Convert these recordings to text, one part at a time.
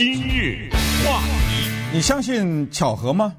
今日话题，你相信巧合吗？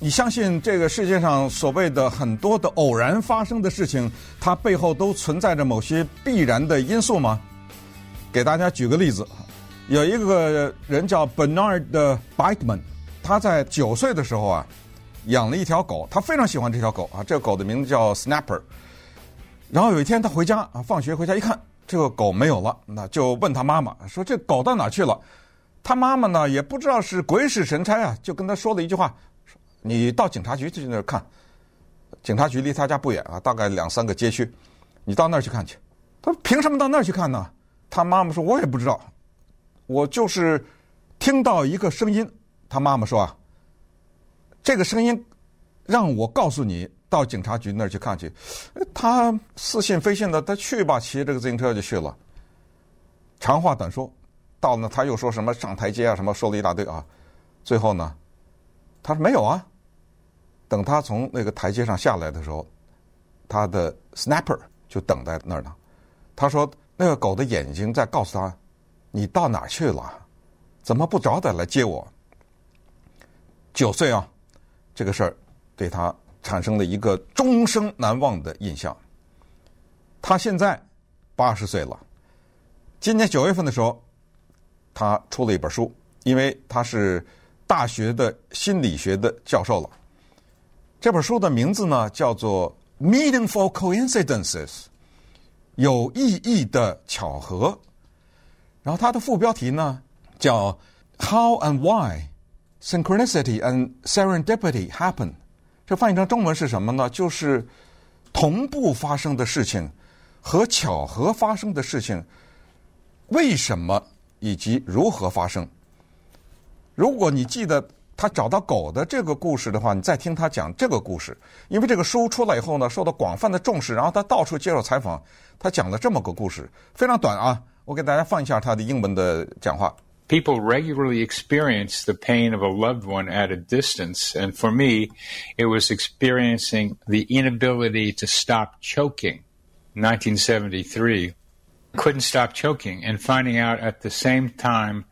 你相信这个世界上所谓的很多的偶然发生的事情，它背后都存在着某些必然的因素吗？给大家举个例子，有一个人叫 Bernard Beitman，他在九岁的时候啊，养了一条狗，他非常喜欢这条狗啊，这个狗的名字叫 Snapper。然后有一天他回家啊，放学回家一看，这个狗没有了，那就问他妈妈说：“这狗到哪去了？”他妈妈呢也不知道是鬼使神差啊，就跟他说了一句话。你到警察局去那儿看，警察局离他家不远啊，大概两三个街区，你到那儿去看去。他说：“凭什么到那儿去看呢？”他妈妈说：“我也不知道，我就是听到一个声音。”他妈妈说：“啊，这个声音让我告诉你到警察局那儿去看去。”他似信非信的，他去吧，骑这个自行车就去了。长话短说，到那他又说什么上台阶啊，什么说了一大堆啊，最后呢，他说没有啊。等他从那个台阶上下来的时候，他的 snapper 就等在那儿呢。他说：“那个狗的眼睛在告诉他，你到哪儿去了？怎么不早点来接我？”九岁啊，这个事儿对他产生了一个终生难忘的印象。他现在八十岁了，今年九月份的时候，他出了一本书，因为他是大学的心理学的教授了。这本书的名字呢，叫做《Meaningful Coincidences》，有意义的巧合。然后它的副标题呢，叫 “How and Why Synchronicity and Serendipity Happen”。这翻译成中文是什么呢？就是同步发生的事情和巧合发生的事情，为什么以及如何发生？如果你记得。他找到狗的这个故事的话，你再听他讲这个故事，因为这个书出来以后呢，受到广泛的重视，然后他到处接受采访，他讲了这么个故事，非常短啊，我给大家放一下他的英文的讲话。People regularly experience the pain of a loved one at a distance, and for me, it was experiencing the inability to stop choking. 1973, couldn't stop choking, and finding out at the same time,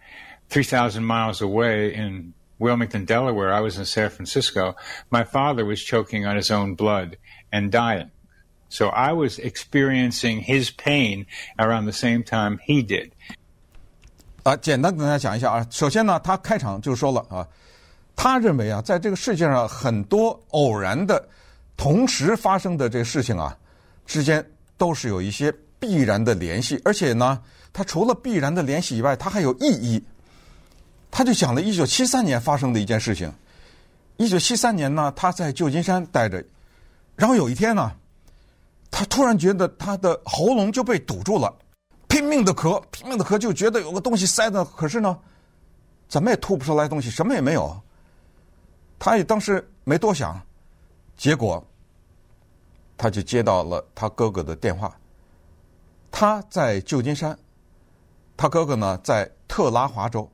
3,000 miles away in Wilmington, Delaware, I was in San Francisco. My father was choking on his own blood and dying. So I was experiencing his pain around the same time he did. 啊，简单跟大家讲一下啊。首先呢，他开场就说了啊，他认为啊，在这个世界上很多偶然的、同时发生的这个事情啊，之间都是有一些 必然的联系，而且呢，它除了必然的联系以外，它还有意义。他就讲了一九七三年发生的一件事情。一九七三年呢，他在旧金山待着，然后有一天呢，他突然觉得他的喉咙就被堵住了，拼命的咳，拼命的咳，就觉得有个东西塞的，可是呢，怎么也吐不出来东西，什么也没有。他也当时没多想，结果他就接到了他哥哥的电话。他在旧金山，他哥哥呢在特拉华州。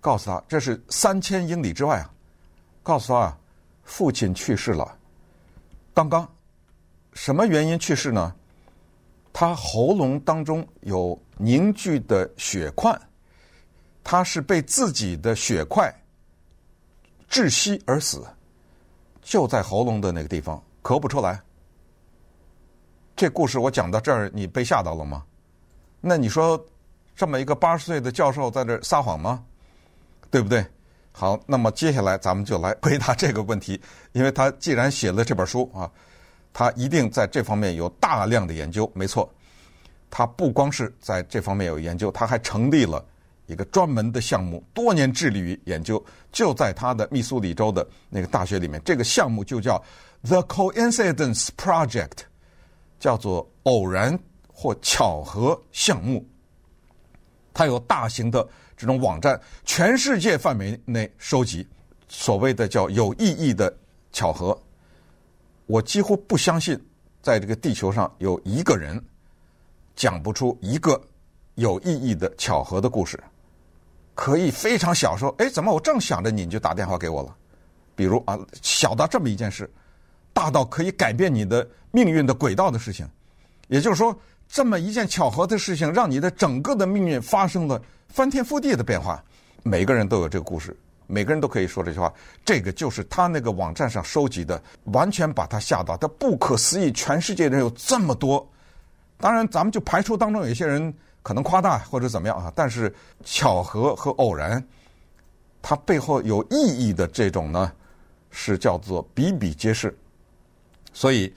告诉他，这是三千英里之外啊！告诉他啊，父亲去世了。刚刚，什么原因去世呢？他喉咙当中有凝聚的血块，他是被自己的血块窒息而死，就在喉咙的那个地方，咳不出来。这故事我讲到这儿，你被吓到了吗？那你说，这么一个八十岁的教授在这撒谎吗？对不对？好，那么接下来咱们就来回答这个问题。因为他既然写了这本书啊，他一定在这方面有大量的研究。没错，他不光是在这方面有研究，他还成立了一个专门的项目，多年致力于研究。就在他的密苏里州的那个大学里面，这个项目就叫 The Coincidence Project，叫做偶然或巧合项目。它有大型的。这种网站，全世界范围内收集所谓的叫有意义的巧合。我几乎不相信，在这个地球上有一个人讲不出一个有意义的巧合的故事。可以非常小说，哎，怎么我正想着你，你就打电话给我了？比如啊，小到这么一件事，大到可以改变你的命运的轨道的事情。也就是说，这么一件巧合的事情，让你的整个的命运发生了翻天覆地的变化，每个人都有这个故事，每个人都可以说这句话。这个就是他那个网站上收集的，完全把他吓到，他不可思议，全世界人有这么多。当然，咱们就排除当中有一些人可能夸大或者怎么样啊，但是巧合和偶然，它背后有意义的这种呢，是叫做比比皆是。所以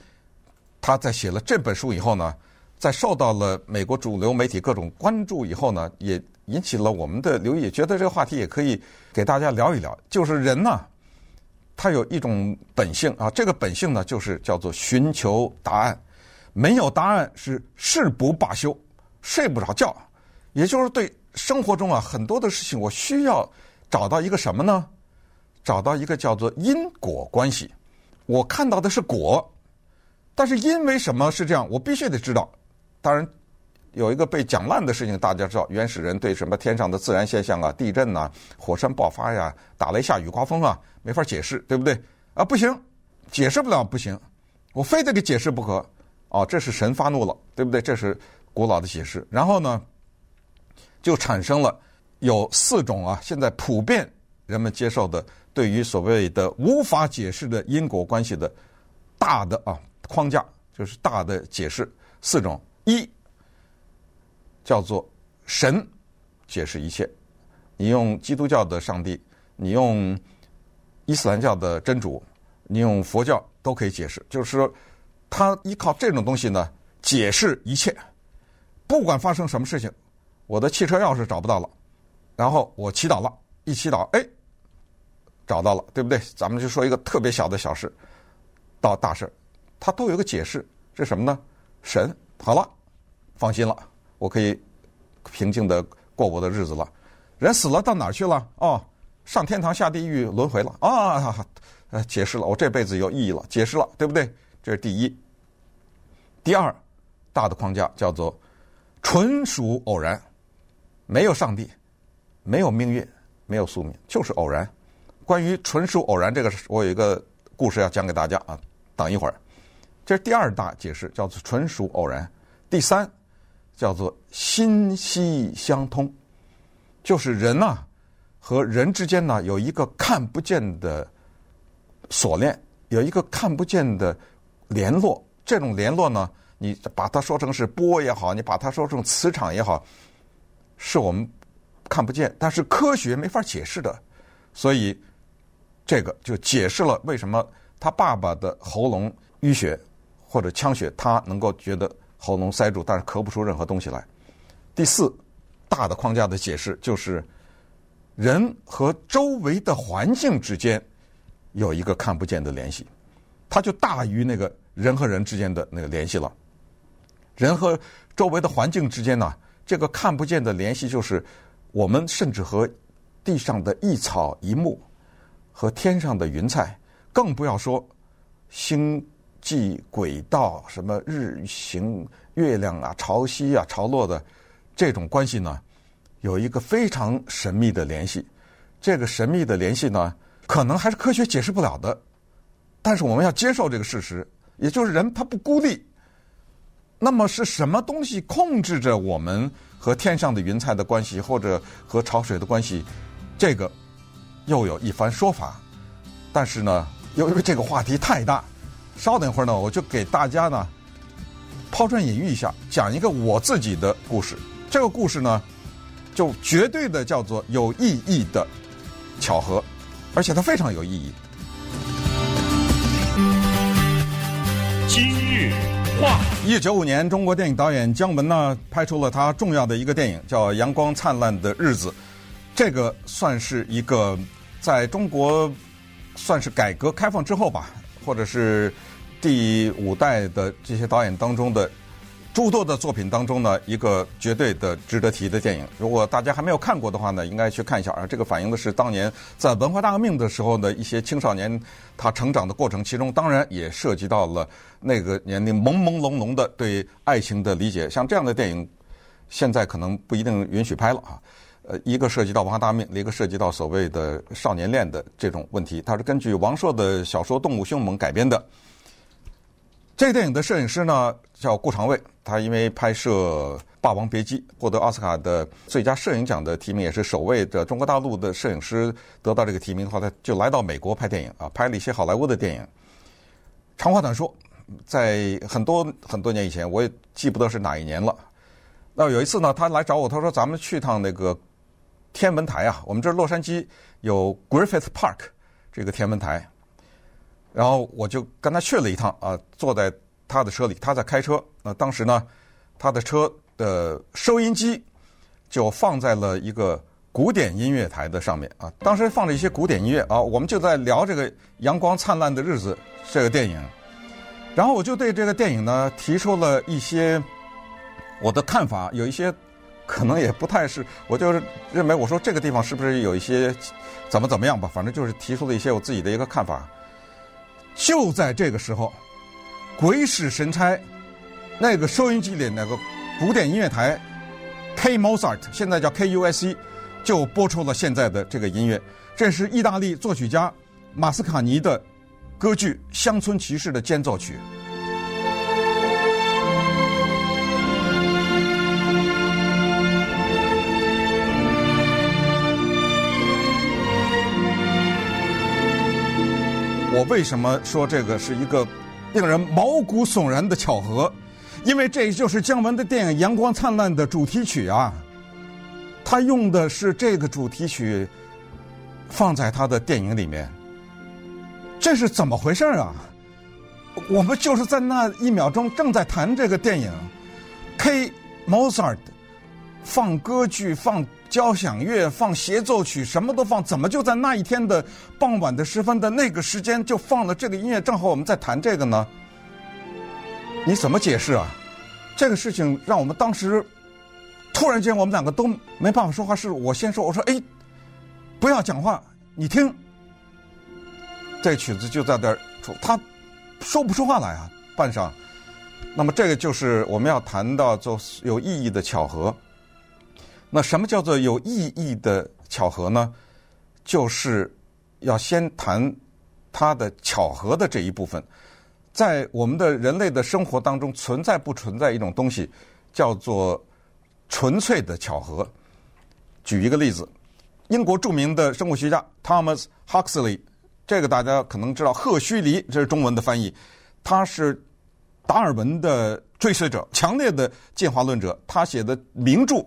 他在写了这本书以后呢，在受到了美国主流媒体各种关注以后呢，也引起了我们的留意，觉得这个话题也可以给大家聊一聊。就是人呢，他有一种本性啊，这个本性呢，就是叫做寻求答案。没有答案是誓不罢休，睡不着觉。也就是对生活中啊很多的事情，我需要找到一个什么呢？找到一个叫做因果关系。我看到的是果，但是因为什么是这样，我必须得知道。当然，有一个被讲烂的事情，大家知道，原始人对什么天上的自然现象啊，地震呐、火山爆发呀，打雷下雨刮风啊，没法解释，对不对？啊，不行，解释不了，不行，我非得给解释不可。哦，这是神发怒了，对不对？这是古老的解释。然后呢，就产生了有四种啊，现在普遍人们接受的对于所谓的无法解释的因果关系的大的啊框架，就是大的解释四种。一叫做神解释一切，你用基督教的上帝，你用伊斯兰教的真主，你用佛教都可以解释。就是说，他依靠这种东西呢，解释一切，不管发生什么事情，我的汽车钥匙找不到了，然后我祈祷了，一祈祷，哎，找到了，对不对？咱们就说一个特别小的小事，到大事，他都有个解释，这什么呢？神，好了。放心了，我可以平静的过我的日子了。人死了到哪儿去了？哦，上天堂下地狱轮回了啊！呃，解释了，我这辈子有意义了，解释了，对不对？这是第一。第二，大的框架叫做纯属偶然，没有上帝，没有命运，没有宿命，就是偶然。关于纯属偶然这个，我有一个故事要讲给大家啊。等一会儿，这是第二大解释，叫做纯属偶然。第三。叫做心息相通，就是人呐、和人之间呢有一个看不见的锁链，有一个看不见的联络。这种联络呢，你把它说成是波也好，你把它说成磁场也好，是我们看不见，但是科学没法解释的。所以这个就解释了为什么他爸爸的喉咙淤血或者呛血，他能够觉得。喉咙塞住，但是咳不出任何东西来。第四，大的框架的解释就是，人和周围的环境之间有一个看不见的联系，它就大于那个人和人之间的那个联系了。人和周围的环境之间呢，这个看不见的联系就是我们甚至和地上的一草一木，和天上的云彩，更不要说星。际轨道，什么日行、月亮啊、潮汐啊、潮落的这种关系呢，有一个非常神秘的联系。这个神秘的联系呢，可能还是科学解释不了的。但是我们要接受这个事实，也就是人他不孤立。那么是什么东西控制着我们和天上的云彩的关系，或者和潮水的关系？这个又有一番说法。但是呢，由于 这个话题太大。稍等一会儿呢，我就给大家呢抛砖引玉一下，讲一个我自己的故事。这个故事呢，就绝对的叫做有意义的巧合，而且它非常有意义。今日话，一九九五年，中国电影导演姜文呢拍出了他重要的一个电影，叫《阳光灿烂的日子》。这个算是一个在中国算是改革开放之后吧，或者是。第五代的这些导演当中的诸多的作品当中呢，一个绝对的值得提的电影。如果大家还没有看过的话呢，应该去看一下啊。这个反映的是当年在文化大革命的时候的一些青少年他成长的过程，其中当然也涉及到了那个年龄朦朦胧胧的对爱情的理解。像这样的电影，现在可能不一定允许拍了啊。呃，一个涉及到文化大革命，一个涉及到所谓的少年恋的这种问题。它是根据王朔的小说《动物凶猛》改编的。这个电影的摄影师呢叫顾长卫，他因为拍摄霸王别姬》获得奥斯卡的最佳摄影奖的提名，也是首位的中国大陆的摄影师得到这个提名。后他就来到美国拍电影啊，拍了一些好莱坞的电影。长话短说，在很多很多年以前，我也记不得是哪一年了。那有一次呢，他来找我，他说：“咱们去趟那个天文台啊，我们这洛杉矶有 Griffith Park 这个天文台。”然后我就跟他去了一趟啊，坐在他的车里，他在开车。那当时呢，他的车的收音机就放在了一个古典音乐台的上面啊。当时放着一些古典音乐啊，我们就在聊这个《阳光灿烂的日子》这个电影。然后我就对这个电影呢提出了一些。我的看法有一些可能也不太是，我就是认为我说这个地方是不是有一些怎么怎么样吧，反正就是提出了一些我自己的一个看法。就在这个时候，鬼使神差，那个收音机里那个古典音乐台 K Mozart，现在叫 KUSC，就播出了现在的这个音乐。这是意大利作曲家马斯卡尼的歌剧《乡村骑士》的间奏曲。我为什么说这个是一个令人毛骨悚然的巧合？因为这就是姜文的电影《阳光灿烂》的主题曲啊！他用的是这个主题曲放在他的电影里面，这是怎么回事啊？我们就是在那一秒钟正在谈这个电影，K Mozart 放歌剧放。交响乐放协奏曲，什么都放，怎么就在那一天的傍晚的时分的那个时间就放了这个音乐？正好我们在谈这个呢，你怎么解释啊？这个事情让我们当时突然间我们两个都没办法说话。是我先说，我说：“哎，不要讲话，你听。”这曲子就在这儿，他说不出话来啊，半晌。那么这个就是我们要谈到就有意义的巧合。那什么叫做有意义的巧合呢？就是要先谈它的巧合的这一部分。在我们的人类的生活当中，存在不存在一种东西，叫做纯粹的巧合？举一个例子，英国著名的生物学家 Thomas Huxley，这个大家可能知道，赫胥黎，这是中文的翻译。他是达尔文的追随者，强烈的进化论者。他写的名著。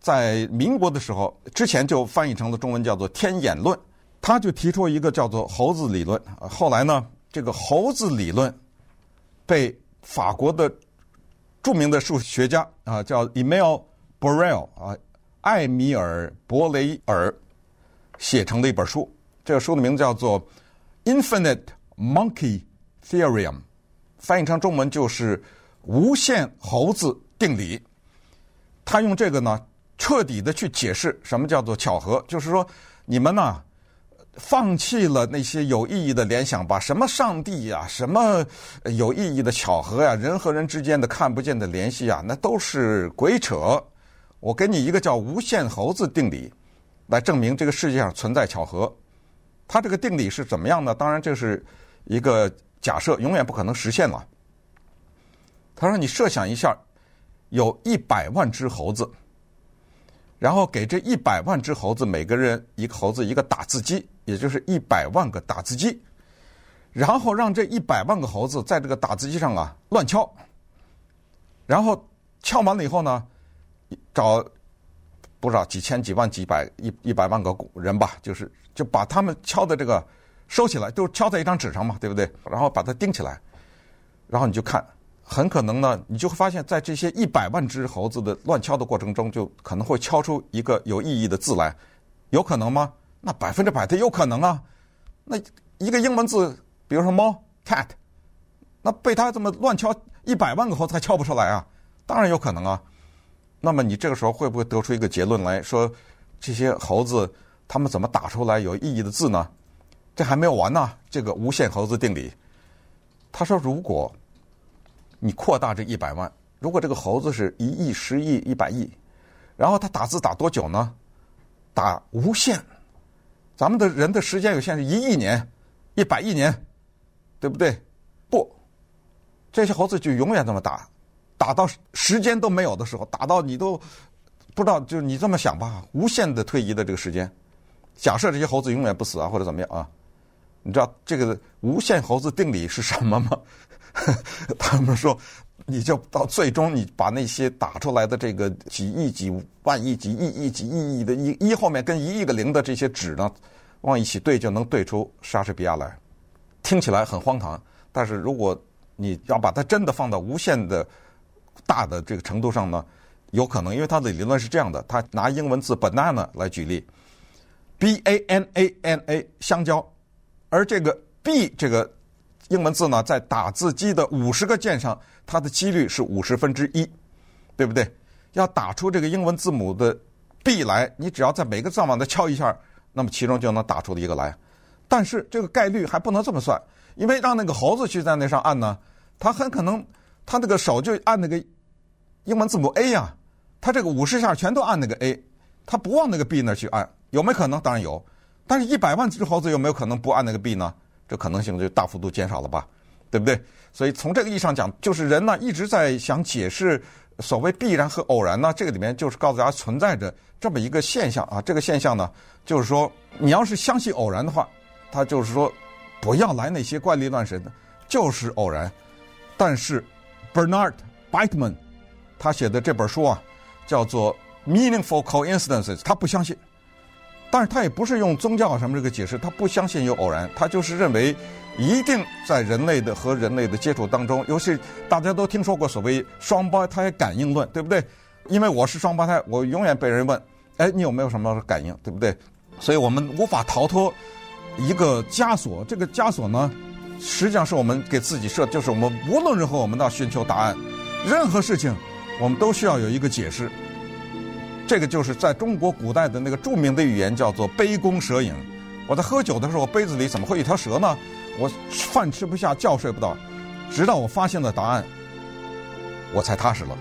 在民国的时候，之前就翻译成了中文，叫做《天演论》。他就提出一个叫做猴子理论。后来呢，这个猴子理论被法国的著名的数学家啊，叫 emil Borel 啊，艾米尔·博雷尔写成了一本书。这个书的名字叫做《Infinite Monkey Theorem》，翻译成中文就是“无限猴子定理”。他用这个呢。彻底的去解释什么叫做巧合，就是说你们呢，放弃了那些有意义的联想，把什么上帝呀、什么有意义的巧合呀、人和人之间的看不见的联系啊，那都是鬼扯。我给你一个叫无限猴子定理，来证明这个世界上存在巧合。它这个定理是怎么样呢？当然这是一个假设，永远不可能实现了。他说：“你设想一下，有一百万只猴子。”然后给这一百万只猴子，每个人一个猴子一个打字机，也就是一百万个打字机。然后让这一百万个猴子在这个打字机上啊乱敲。然后敲完了以后呢，找不知道几千几万几百一一百万个人吧，就是就把他们敲的这个收起来，都敲在一张纸上嘛，对不对？然后把它钉起来，然后你就看。很可能呢，你就会发现，在这些一百万只猴子的乱敲的过程中，就可能会敲出一个有意义的字来，有可能吗？那百分之百的有可能啊。那一个英文字，比如说猫 cat，那被他这么乱敲一百万个猴子还敲不出来啊？当然有可能啊。那么你这个时候会不会得出一个结论来说，这些猴子他们怎么打出来有意义的字呢？这还没有完呢。这个无限猴子定理，他说如果。你扩大这一百万，如果这个猴子是一亿、十亿、一百亿，然后他打字打多久呢？打无限。咱们的人的时间有限，是一亿年、一百亿年，对不对？不，这些猴子就永远这么打，打到时间都没有的时候，打到你都不知道，就是你这么想吧，无限的推移的这个时间，假设这些猴子永远不死啊，或者怎么样啊？你知道这个无限猴子定理是什么吗？他们说，你就到最终，你把那些打出来的这个几亿、几万亿、几亿亿、几亿亿的一一后面跟一亿个零的这些纸呢，往一起对，就能对出莎士比亚来。听起来很荒唐，但是如果你要把它真的放到无限的大的这个程度上呢，有可能，因为他的理论是这样的，他拿英文字 banana 来举例，b a n a n a 香蕉，而这个 b 这个。英文字呢，在打字机的五十个键上，它的几率是五十分之一，对不对？要打出这个英文字母的 B 来，你只要在每个字上往它敲一下，那么其中就能打出一个来。但是这个概率还不能这么算，因为让那个猴子去在那上按呢，他很可能他那个手就按那个英文字母 A 呀，他这个五十下全都按那个 A，他不往那个 B 那去按，有没有可能？当然有。但是一百万只猴子有没有可能不按那个 B 呢？这可能性就大幅度减少了吧，对不对？所以从这个意义上讲，就是人呢一直在想解释所谓必然和偶然呢，这个里面就是告诉大家存在着这么一个现象啊。这个现象呢，就是说你要是相信偶然的话，他就是说不要来那些怪力乱神的，就是偶然。但是 Bernard Beitman 他写的这本书啊，叫做《Meaningful Coincidences》，他不相信。但是他也不是用宗教什么这个解释，他不相信有偶然，他就是认为一定在人类的和人类的接触当中，尤其大家都听说过所谓双胞胎感应论，对不对？因为我是双胞胎，我永远被人问，哎，你有没有什么感应，对不对？所以我们无法逃脱一个枷锁，这个枷锁呢，实际上是我们给自己设，就是我们无论如何我们都要寻求答案，任何事情我们都需要有一个解释。这个就是在中国古代的那个著名的语言，叫做“杯弓蛇影”。我在喝酒的时候，杯子里怎么会有一条蛇呢？我饭吃不下，觉睡不到，直到我发现了答案，我才踏实了。